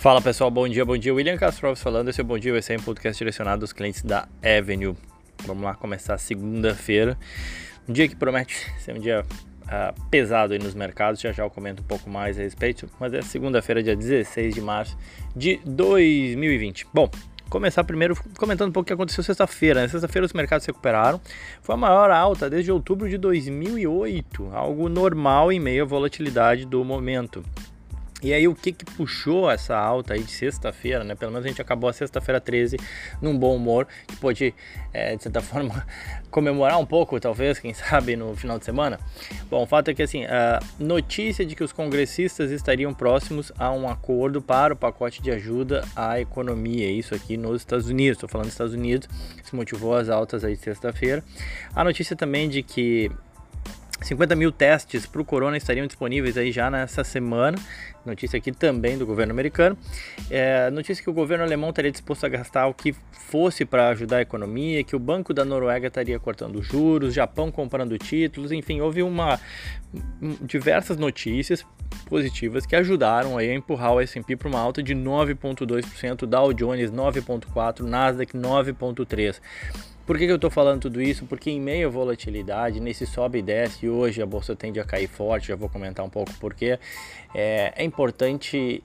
Fala pessoal, bom dia, bom dia. William Castro falando, esse é o Bom Dia, esse é um podcast direcionado aos clientes da Avenue. Vamos lá começar segunda-feira, um dia que promete ser um dia uh, pesado aí nos mercados, já já eu comento um pouco mais a respeito, mas é segunda-feira, dia 16 de março de 2020. Bom, começar primeiro comentando um pouco o que aconteceu sexta-feira. Né? Sexta-feira os mercados se recuperaram. Foi a maior alta desde outubro de 2008, algo normal em meio à volatilidade do momento. E aí o que que puxou essa alta aí de sexta-feira, né? Pelo menos a gente acabou a sexta-feira 13 num bom humor, que pôde, é, de certa forma, comemorar um pouco, talvez, quem sabe, no final de semana. Bom, o fato é que, assim, a notícia de que os congressistas estariam próximos a um acordo para o pacote de ajuda à economia, isso aqui nos Estados Unidos, estou falando dos Estados Unidos, isso motivou as altas aí de sexta-feira. A notícia também de que 50 mil testes para o corona estariam disponíveis aí já nessa semana. Notícia aqui também do governo americano. É, notícia que o governo alemão estaria disposto a gastar o que fosse para ajudar a economia, que o Banco da Noruega estaria cortando juros, Japão comprando títulos, enfim, houve uma diversas notícias positivas que ajudaram aí a empurrar o S&P para uma alta de 9.2%, Dow Jones 9.4, Nasdaq 9.3. Por que, que eu estou falando tudo isso? Porque em meio à volatilidade, nesse sobe e desce, hoje a bolsa tende a cair forte, já vou comentar um pouco porque é, é importante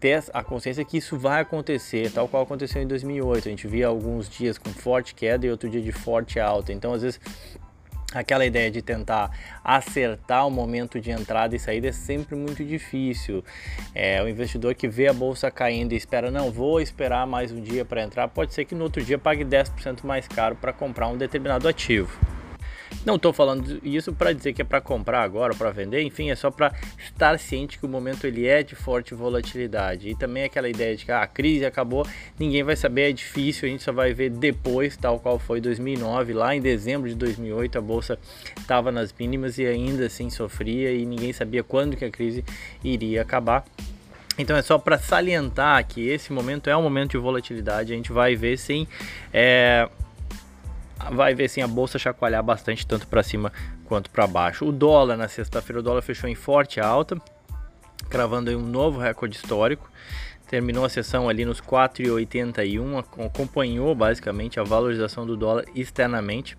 ter a consciência que isso vai acontecer, tal qual aconteceu em 2008. A gente via alguns dias com forte queda e outro dia de forte alta. Então, às vezes, aquela ideia de tentar acertar o momento de entrada e saída é sempre muito difícil. É, o investidor que vê a bolsa caindo e espera, não, vou esperar mais um dia para entrar, pode ser que no outro dia pague 10% mais caro para comprar um determinado ativo. Não estou falando isso para dizer que é para comprar agora, para vender, enfim, é só para estar ciente que o momento ele é de forte volatilidade. E também aquela ideia de que ah, a crise acabou, ninguém vai saber, é difícil, a gente só vai ver depois, tal qual foi 2009, lá em dezembro de 2008 a bolsa estava nas mínimas e ainda assim sofria e ninguém sabia quando que a crise iria acabar. Então é só para salientar que esse momento é um momento de volatilidade, a gente vai ver sim é, vai ver sim a bolsa chacoalhar bastante tanto para cima quanto para baixo. O dólar na sexta-feira o dólar fechou em forte alta, cravando um novo recorde histórico. Terminou a sessão ali nos 4,81, acompanhou basicamente a valorização do dólar externamente.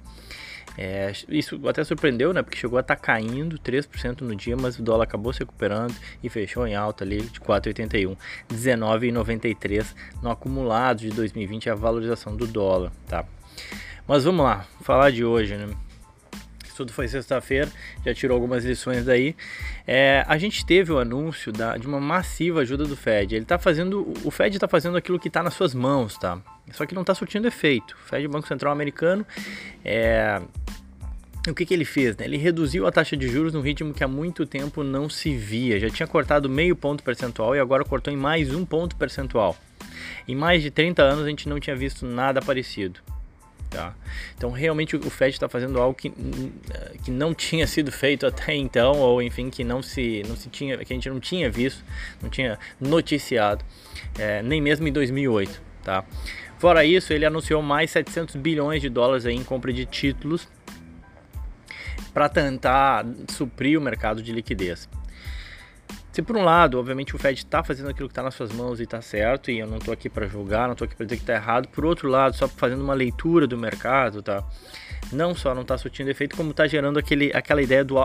É, isso até surpreendeu, né? Porque chegou a estar tá caindo 3% no dia, mas o dólar acabou se recuperando e fechou em alta ali de 4,81, 19,93 no acumulado de 2020 a valorização do dólar, tá? Mas vamos lá, falar de hoje, né? tudo foi sexta-feira, já tirou algumas lições daí. É, a gente teve o anúncio da, de uma massiva ajuda do Fed. Ele tá fazendo, o Fed está fazendo aquilo que está nas suas mãos, tá? Só que não está surtindo efeito. O Fed, Banco Central Americano, é, o que, que ele fez? Né? Ele reduziu a taxa de juros num ritmo que há muito tempo não se via. Já tinha cortado meio ponto percentual e agora cortou em mais um ponto percentual. Em mais de 30 anos a gente não tinha visto nada parecido. Tá? Então realmente o Fed está fazendo algo que, que não tinha sido feito até então, ou enfim, que não se, não se tinha, que a gente não tinha visto, não tinha noticiado, é, nem mesmo em 2008. Tá? Fora isso, ele anunciou mais 700 bilhões de dólares em compra de títulos para tentar suprir o mercado de liquidez. Se por um lado, obviamente, o Fed está fazendo aquilo que está nas suas mãos e está certo, e eu não estou aqui para julgar, não estou aqui para dizer que está errado, por outro lado, só fazendo uma leitura do mercado, tá? Não só não está surtindo efeito, como está gerando aquele, aquela ideia do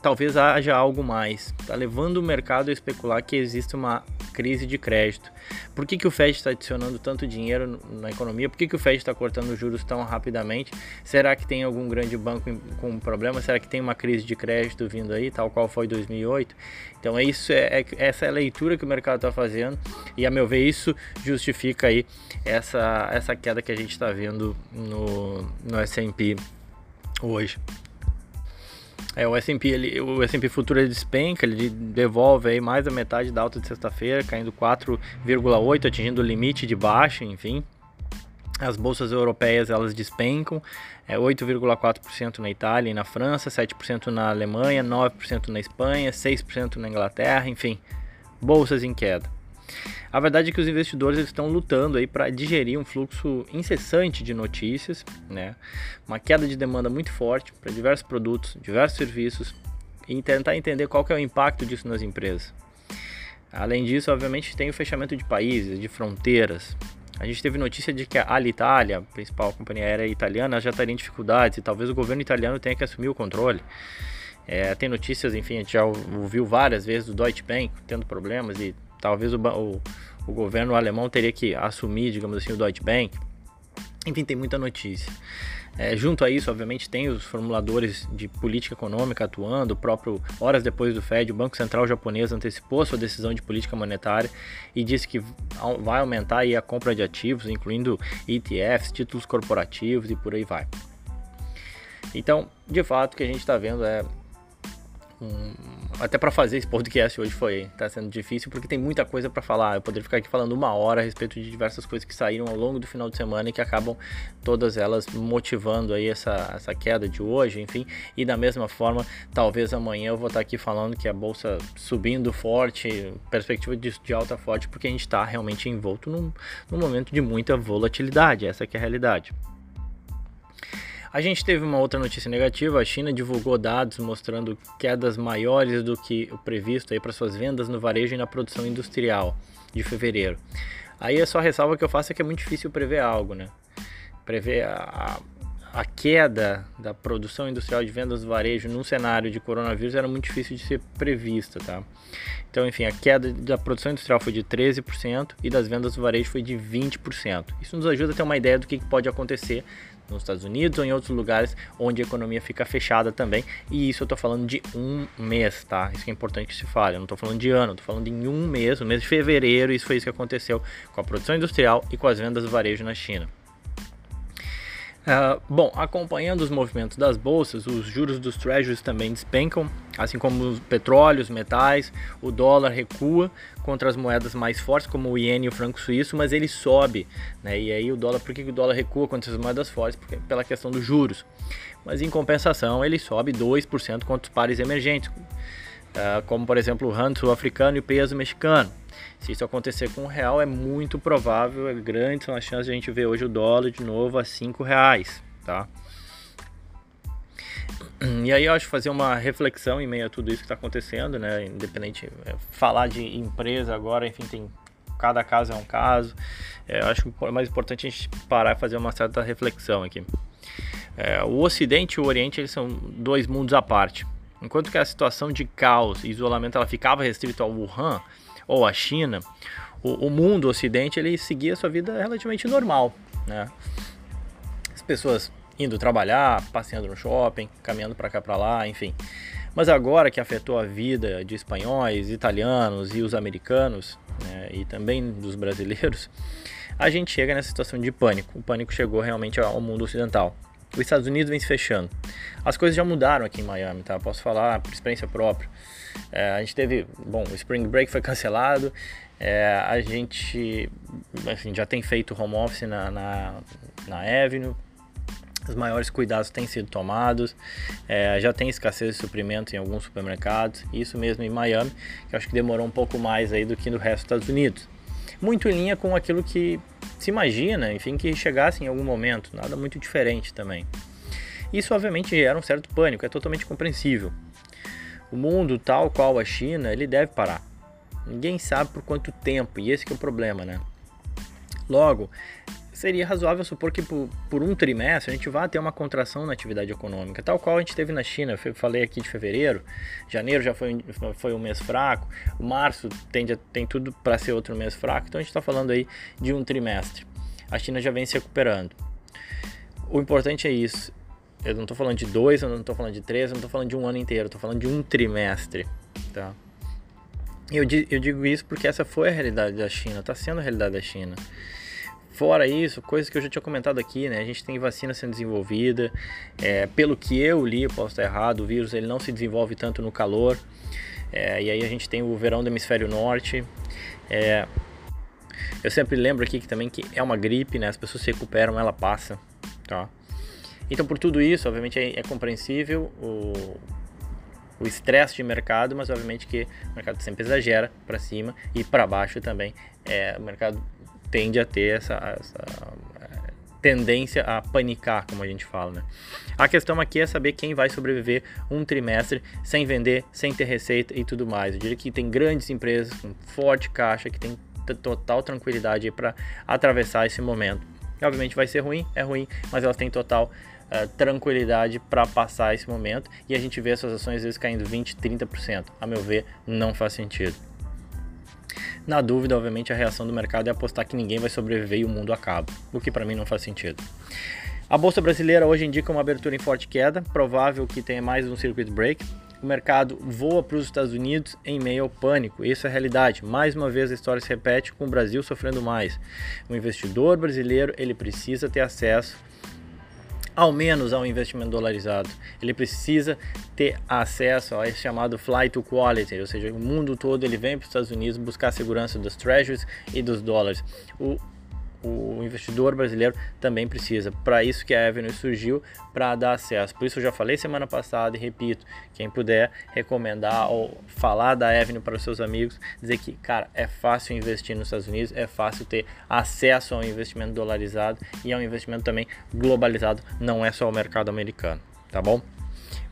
talvez haja algo mais. Está levando o mercado a especular que existe uma crise de crédito. Por que, que o Fed está adicionando tanto dinheiro na economia? Por que, que o Fed está cortando os juros tão rapidamente? Será que tem algum grande banco com problema? Será que tem uma crise de crédito vindo aí, tal qual foi 2008? Então é isso, é, é essa é a leitura que o mercado está fazendo e a meu ver isso justifica aí essa, essa queda que a gente está vendo no, no S&P hoje. É, o S&P, ele, o S&P futuro ele despenca, ele devolve aí mais da metade da alta de sexta-feira, caindo 4,8, atingindo o limite de baixa, enfim. As bolsas europeias elas despencam, é 8,4% na Itália e na França, 7% na Alemanha, 9% na Espanha, 6% na Inglaterra, enfim, bolsas em queda. A verdade é que os investidores estão lutando aí para digerir um fluxo incessante de notícias, né? Uma queda de demanda muito forte para diversos produtos, diversos serviços e tentar entender qual que é o impacto disso nas empresas. Além disso, obviamente, tem o fechamento de países, de fronteiras. A gente teve notícia de que a Alitalia, a principal companhia aérea italiana, já estaria em dificuldades e talvez o governo italiano tenha que assumir o controle. É, tem notícias, enfim, a gente já ouviu várias vezes do Deutsche Bank tendo problemas e talvez o, o, o governo alemão teria que assumir, digamos assim, o Deutsche Bank. Enfim, tem muita notícia. É, junto a isso, obviamente, tem os formuladores de política econômica atuando. O próprio, horas depois do Fed, o Banco Central japonês antecipou sua decisão de política monetária e disse que vai aumentar a compra de ativos, incluindo ETFs, títulos corporativos e por aí vai. Então, de fato, o que a gente está vendo é até para fazer esse podcast hoje foi tá sendo difícil porque tem muita coisa para falar. Eu poderia ficar aqui falando uma hora a respeito de diversas coisas que saíram ao longo do final de semana e que acabam todas elas motivando aí essa, essa queda de hoje, enfim. E da mesma forma, talvez amanhã eu vou estar aqui falando que a bolsa subindo forte, perspectiva de, de alta forte, porque a gente está realmente envolto num, num momento de muita volatilidade. Essa é a realidade. A gente teve uma outra notícia negativa, a China divulgou dados mostrando quedas maiores do que o previsto para suas vendas no varejo e na produção industrial de fevereiro. Aí é só ressalva que eu faço é que é muito difícil prever algo, né? Prever a, a queda da produção industrial de vendas do varejo num cenário de coronavírus era muito difícil de ser prevista, tá? Então, enfim, a queda da produção industrial foi de 13% e das vendas do varejo foi de 20%. Isso nos ajuda a ter uma ideia do que pode acontecer nos Estados Unidos ou em outros lugares onde a economia fica fechada também. E isso eu estou falando de um mês, tá? Isso é importante que se fale. Eu não estou falando de ano, estou falando em um mês, no mês de fevereiro. Isso foi isso que aconteceu com a produção industrial e com as vendas do varejo na China. Uh, bom, acompanhando os movimentos das bolsas, os juros dos treasuries também despencam, assim como os petróleos, metais, o dólar recua contra as moedas mais fortes, como o iene e o franco suíço, mas ele sobe, né? E aí o dólar, por que o dólar recua contra as moedas fortes? Porque, pela questão dos juros. Mas em compensação, ele sobe 2% contra os pares emergentes, como por exemplo o rand sul-africano e o peso mexicano. Se isso acontecer com o real, é muito provável, é grande são as chances de a gente ver hoje o dólar de novo a 5 reais, tá? E aí eu acho fazer uma reflexão em meio a tudo isso que está acontecendo, né? Independente, é, falar de empresa agora, enfim, tem cada caso é um caso. É, eu acho mais importante a gente parar e fazer uma certa reflexão aqui. É, o Ocidente e o Oriente eles são dois mundos à parte. Enquanto que a situação de caos e isolamento ela ficava restrita ao Wuhan, ou a China, o, o mundo o ocidente ele seguia sua vida relativamente normal, né? As pessoas indo trabalhar, passeando no shopping, caminhando para cá para lá, enfim. Mas agora que afetou a vida de espanhóis, italianos e os americanos, né, e também dos brasileiros, a gente chega nessa situação de pânico. O pânico chegou realmente ao mundo ocidental. Os Estados Unidos vem se fechando. As coisas já mudaram aqui em Miami, tá? Posso falar por experiência própria. É, a gente teve, bom, o Spring Break foi cancelado, é, a gente assim, já tem feito home office na, na, na Avenue, os maiores cuidados têm sido tomados, é, já tem escassez de suprimentos em alguns supermercados, isso mesmo em Miami, que acho que demorou um pouco mais aí do que no resto dos Estados Unidos. Muito em linha com aquilo que se imagina, enfim, que chegasse em algum momento, nada muito diferente também. Isso obviamente gera um certo pânico, é totalmente compreensível. O mundo, tal qual a China, ele deve parar. Ninguém sabe por quanto tempo, e esse é o problema, né? Logo, seria razoável supor que por, por, um trimestre a gente vá ter uma contração na atividade econômica, tal qual a gente teve na China. Eu falei aqui de fevereiro, janeiro já foi, foi um mês fraco, março tende a, tem tudo para ser outro mês fraco, então a gente está falando aí de um trimestre. A China já vem se recuperando. O importante é isso, eu não estou falando de dois, eu não estou falando de três, eu não estou falando de um ano inteiro, estou falando de um trimestre, tá? Eu, eu digo isso porque essa foi a realidade da China, está sendo a realidade da China. Fora isso, coisas que eu já tinha comentado aqui, né? A gente tem vacina sendo desenvolvida. É, pelo que eu li, posso estar errado, o vírus ele não se desenvolve tanto no calor. É, e aí a gente tem o verão do hemisfério norte. É, eu sempre lembro aqui que também que é uma gripe, né? As pessoas se recuperam, ela passa, tá? Então, por tudo isso, obviamente é, é compreensível o o estresse de mercado, mas obviamente que o mercado sempre exagera para cima e para baixo também. É, o mercado tende a ter essa, essa tendência a panicar, como a gente fala, né? A questão aqui é saber quem vai sobreviver um trimestre sem vender, sem ter receita e tudo mais. Eu diria que tem grandes empresas com forte caixa que tem total tranquilidade para atravessar esse momento. Obviamente vai ser ruim, é ruim, mas elas têm total uh, tranquilidade para passar esse momento e a gente vê essas ações às vezes caindo 20, 30%. A meu ver, não faz sentido. Na dúvida, obviamente, a reação do mercado é apostar que ninguém vai sobreviver e o mundo acaba, o que para mim não faz sentido. A bolsa brasileira hoje indica uma abertura em forte queda, provável que tenha mais um circuit break. O mercado voa para os Estados Unidos em meio ao pânico. Isso é realidade. Mais uma vez a história se repete com o Brasil sofrendo mais. O investidor brasileiro ele precisa ter acesso ao menos ao investimento dolarizado. Ele precisa ter acesso a esse chamado flight to quality, ou seja, o mundo todo ele vem para os Estados Unidos buscar a segurança dos treasuries e dos dólares. O o investidor brasileiro também precisa. Para isso que a Avenue surgiu, para dar acesso. Por isso eu já falei semana passada e repito, quem puder recomendar ou falar da Avenue para os seus amigos, dizer que, cara, é fácil investir nos Estados Unidos, é fácil ter acesso ao investimento dolarizado e ao investimento também globalizado, não é só o mercado americano, tá bom?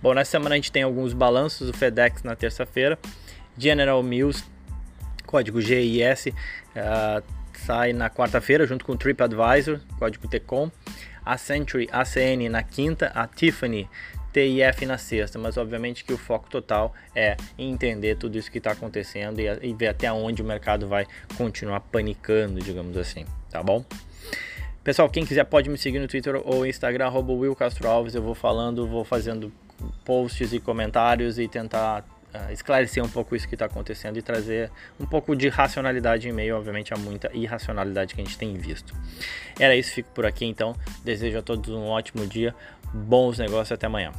Bom, nessa semana a gente tem alguns balanços, o FedEx na terça-feira, General Mills, código GIS, uh, sai na quarta-feira junto com o TripAdvisor, código TECOM, a Century ACN na quinta, a Tiffany TIF na sexta, mas obviamente que o foco total é entender tudo isso que está acontecendo e, e, ver até onde o mercado vai continuar panicando, digamos assim, tá bom? Pessoal, quem quiser pode me seguir no Twitter ou Instagram, arroba Will Castro Alves, eu vou falando, vou fazendo posts e comentários e tentar uh, esclarecer um pouco isso que está acontecendo e trazer um pouco de racionalidade em meio, obviamente, a muita irracionalidade que a gente tem visto. Era isso, fico por aqui então. Desejo a todos um ótimo dia, bons negócios até amanhã.